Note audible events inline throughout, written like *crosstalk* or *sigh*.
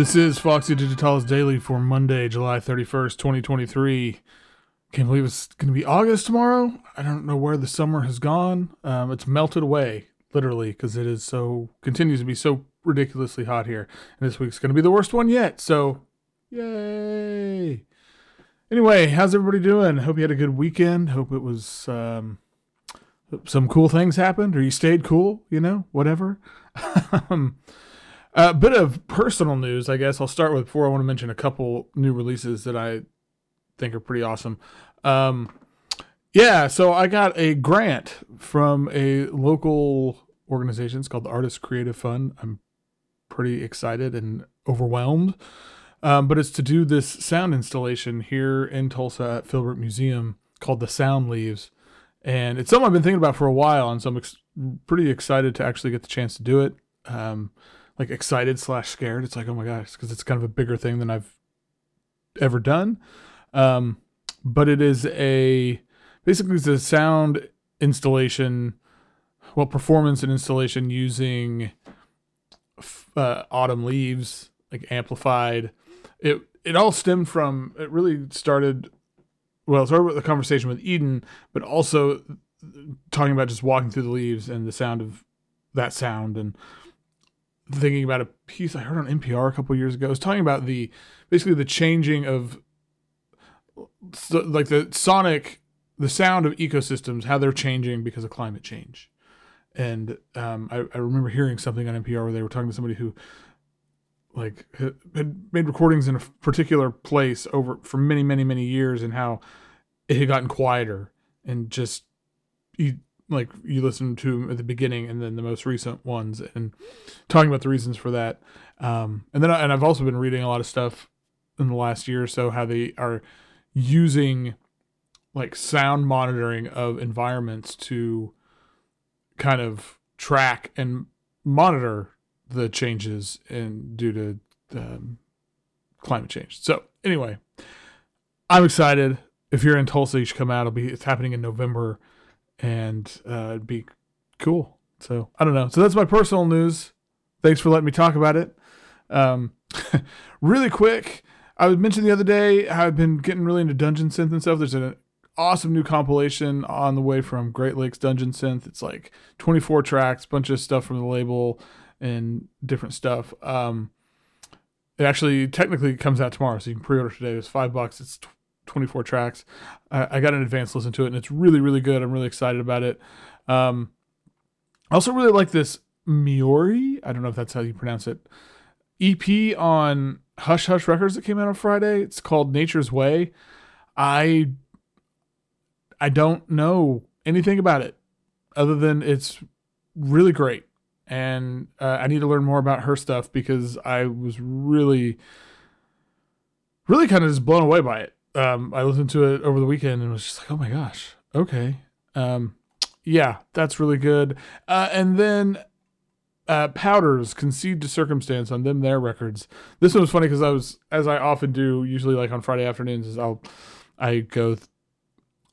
This is Foxy Digitalis Daily for Monday, July 31st, 2023. Can't believe it's going to be August tomorrow. I don't know where the summer has gone. Um, it's melted away, literally, because it is so, continues to be so ridiculously hot here. And this week's going to be the worst one yet. So, yay. Anyway, how's everybody doing? Hope you had a good weekend. Hope it was, um, some cool things happened or you stayed cool, you know, whatever. *laughs* um, a bit of personal news, I guess. I'll start with before I want to mention a couple new releases that I think are pretty awesome. Um, yeah, so I got a grant from a local organization. It's called the Artist Creative Fund. I'm pretty excited and overwhelmed. Um, but it's to do this sound installation here in Tulsa at Philbrook Museum called The Sound Leaves. And it's something I've been thinking about for a while, and so I'm ex- pretty excited to actually get the chance to do it. Um, like excited slash scared. It's like, oh my gosh, because it's kind of a bigger thing than I've ever done. Um, but it is a basically it's a sound installation, well, performance and installation using uh, autumn leaves, like amplified. It it all stemmed from it really started. Well, it started with the conversation with Eden, but also talking about just walking through the leaves and the sound of that sound and thinking about a piece I heard on NPR a couple years ago. I was talking about the basically the changing of like the sonic, the sound of ecosystems, how they're changing because of climate change. And um, I, I remember hearing something on NPR where they were talking to somebody who like had made recordings in a particular place over for many many many years and how it had gotten quieter and just like you listen to at the beginning and then the most recent ones and talking about the reasons for that. Um, and then and i've also been reading a lot of stuff in the last year or so how they are using like sound monitoring of environments to kind of track and monitor the changes in due to um, climate change. So anyway i'm excited. If you're in tulsa you should come out. It'll be it's happening in november and uh, it'd be cool. So I don't know. So that's my personal news. Thanks for letting me talk about it. Um, *laughs* really quick, I was mentioned the other day how I've been getting really into dungeon synth and stuff. There's an awesome new compilation on the way from Great Lakes Dungeon Synth. It's like 24 tracks, bunch of stuff from the label and different stuff. Um, it actually technically comes out tomorrow, so you can pre-order today. It's five bucks. It's 24 tracks. I, I got an advanced listen to it, and it's really, really good. I'm really excited about it. Um, I also really like this mioriii. I don't know if that's how you pronounce it. EP on Hush Hush Records that came out on Friday. It's called Nature's Way. I I don't know anything about it other than it's really great, and uh, I need to learn more about her stuff because I was really, really kind of just blown away by it um, I listened to it over the weekend and was just like, oh my gosh, okay. Um, yeah, that's really good. Uh, and then uh, Powders concede to circumstance on them their records. This one was funny because I was, as I often do, usually like on Friday afternoons, is I'll I go, th-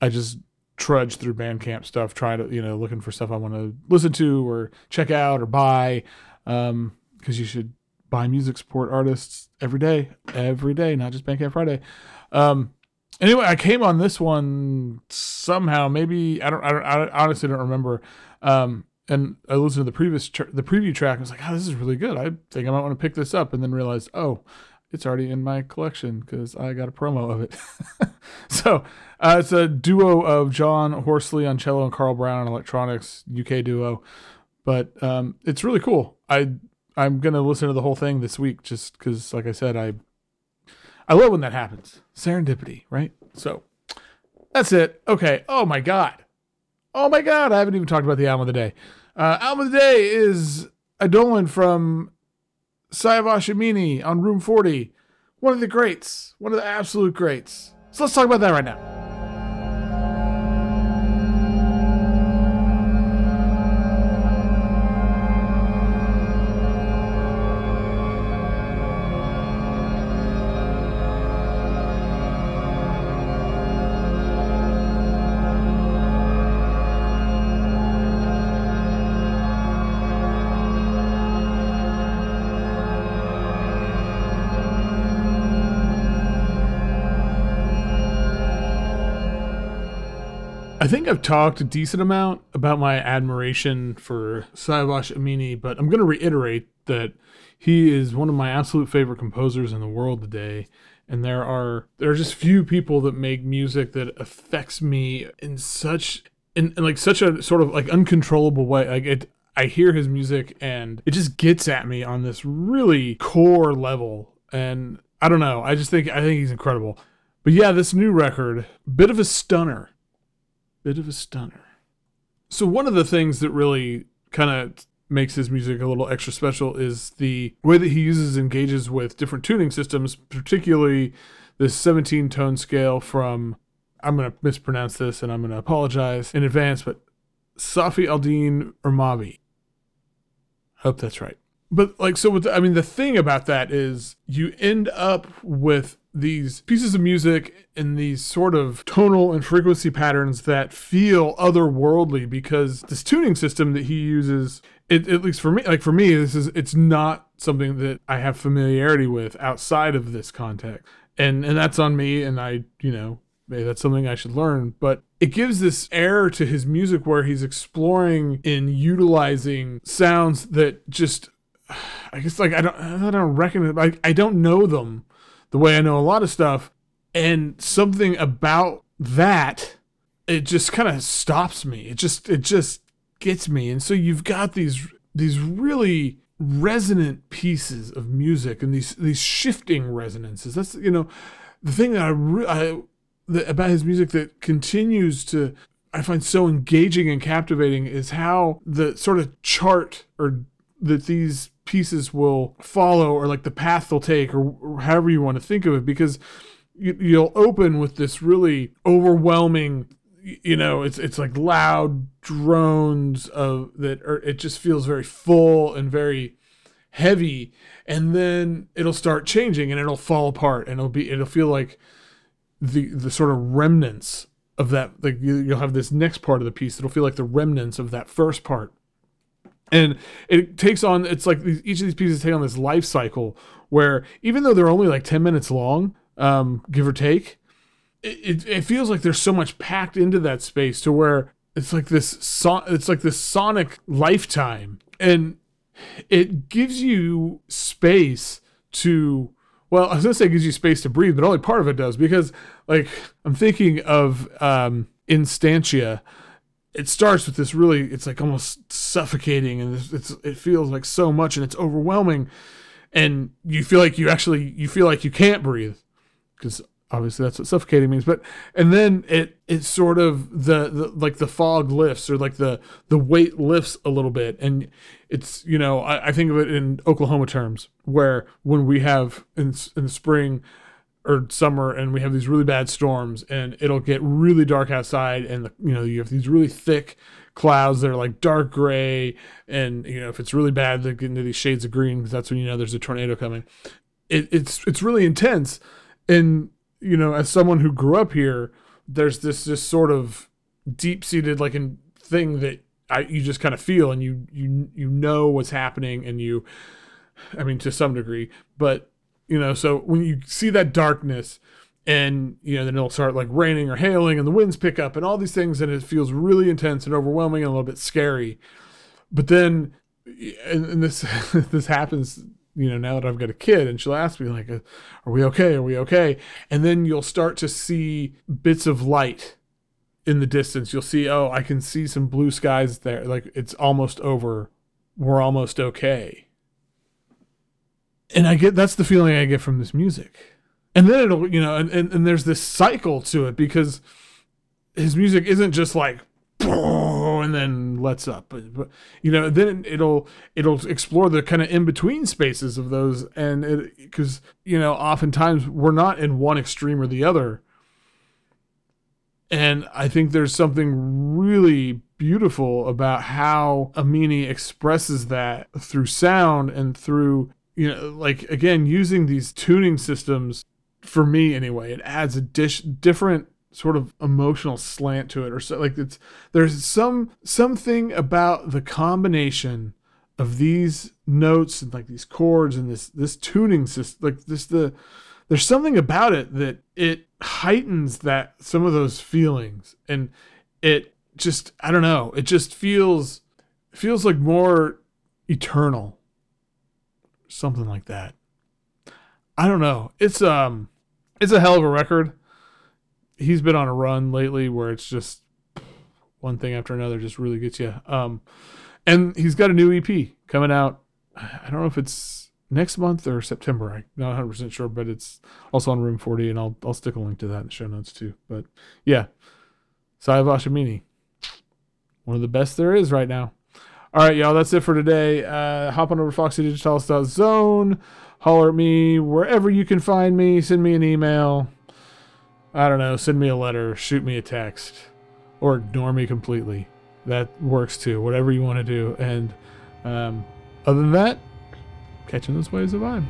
I just trudge through Bandcamp stuff, trying to you know looking for stuff I want to listen to or check out or buy, because um, you should buy music support artists every day, every day, not just Bandcamp Friday. Um, anyway, I came on this one somehow. Maybe I don't. I, don't, I honestly don't remember. Um, and I listened to the previous tr- the preview track. I was like, "Oh, this is really good. I think I might want to pick this up." And then realized, oh, it's already in my collection because I got a promo of it. *laughs* so uh, it's a duo of John Horsley on cello and Carl Brown on electronics, UK duo. But um, it's really cool. I I'm gonna listen to the whole thing this week just because, like I said, I I love when that happens. Serendipity, right? So that's it. Okay. Oh my God. Oh my God. I haven't even talked about the album of the day. Uh, album of the day is Eidolon from Siavash Amini on Room 40. One of the greats. One of the absolute greats. So let's talk about that right now. I think I've talked a decent amount about my admiration for Siavash Amini, but I'm going to reiterate that he is one of my absolute favorite composers in the world today. And there are there are just few people that make music that affects me in such in, in like such a sort of like uncontrollable way. Like it, I hear his music and it just gets at me on this really core level. And I don't know. I just think I think he's incredible. But yeah, this new record, bit of a stunner. Bit of a stunner. So one of the things that really kind of makes his music a little extra special is the way that he uses engages with different tuning systems, particularly this 17 tone scale from I'm going to mispronounce this and I'm going to apologize in advance, but Safi Aldin Ermabi. Hope that's right. But like so with I mean the thing about that is you end up with these pieces of music and these sort of tonal and frequency patterns that feel otherworldly because this tuning system that he uses it, at least for me like for me this is it's not something that i have familiarity with outside of this context. And and that's on me and i you know maybe that's something i should learn but it gives this air to his music where he's exploring in utilizing sounds that just *sighs* i guess like i don't i don't recognize like i don't know them the way I know a lot of stuff. And something about that, it just kind of stops me. It just it just gets me. And so you've got these these really resonant pieces of music and these these shifting resonances. That's you know the thing that I, re- I the, about his music that continues to I find so engaging and captivating is how the sort of chart or that these pieces will follow or like the path they'll take or, or however you want to think of it because you, you'll open with this really overwhelming you know it's it's like loud drones of that it just feels very full and very heavy and then it'll start changing and it'll fall apart and it'll be it'll feel like the the sort of remnants of that like you'll have this next part of the piece it'll feel like the remnants of that first part and it takes on it's like these, each of these pieces take on this life cycle where even though they're only like 10 minutes long um, give or take it, it, feels like there's so much packed into that space to where it's like this so, it's like this sonic lifetime. And it gives you space to well i was gonna say it gives you space to breathe but only part of it does because like i'm thinking of um instantia it starts with this really it's like almost suffocating and it's, it's, it feels like so much and it's overwhelming. And you feel like you actually you feel like you can't breathe because obviously that's what suffocating means. But and then it it's sort of the, the like the fog lifts or like the the weight lifts a little bit. And it's you know I, I think of it in oklahoma terms where when we have in, in the spring or summer and we have these really bad storms and it'll get really dark outside and you know you have these really thick clouds that are like dark gray and you know if it's really bad they get into these shades of green because that's when you know there's a tornado coming. It, it's it's really intense and you know as someone who grew up here there's this this sort of deep seated like in thing that I, you just kind of feel and you you you know what's happening and you I mean to some degree but you know so when you see that darkness and you know then it'll start like raining or hailing and the winds pick up and all these things and it feels really intense and overwhelming and a little bit scary. But then and, and this *laughs* this happens you know now that i've got a kid and she'll ask me like uh, are we okay? Are we okay? And then you'll start to see bits of light in the distance. You'll see oh i can see some blue skies there. Like it's almost over. We're almost okay and I get that's the feeling I get from this music. And then it'll, you know, and, and, and there's this cycle to it because his music isn't just like and then lets up but, but you know then it'll it'll explore the kind of in between spaces of those and it because you know oftentimes we're not in one extreme or the other and i think there's something really beautiful about how amini expresses that through sound and through you know, like again, using these tuning systems for me anyway, it adds a dish different sort of emotional slant to it, or so like it's there's some something about the combination of these notes and like these chords and this this tuning system, like this the there's something about it that it heightens that some of those feelings and it just I don't know. It just feels feels like more eternal. Something like that. I don't know. It's um it's a hell of a record. He's been on a run lately where it's just one thing after another just really gets you. Um and he's got a new EP coming out. I don't know if it's next month or September. I'm not 100% sure, but it's also on Room 40 and I'll I'll stick a link to that in the show notes too. But yeah. Siavash Amini. One of the best there is right now. All right, y'all, that's it for today. Uh, hop on over to foxydigitalis.zone. Holler at me wherever you can find me. Send me an email. I don't know. Send me a letter. Shoot me a text. Or ignore me completely. That works too. Whatever you want to do. And um, other than that, catching those waves of vibe.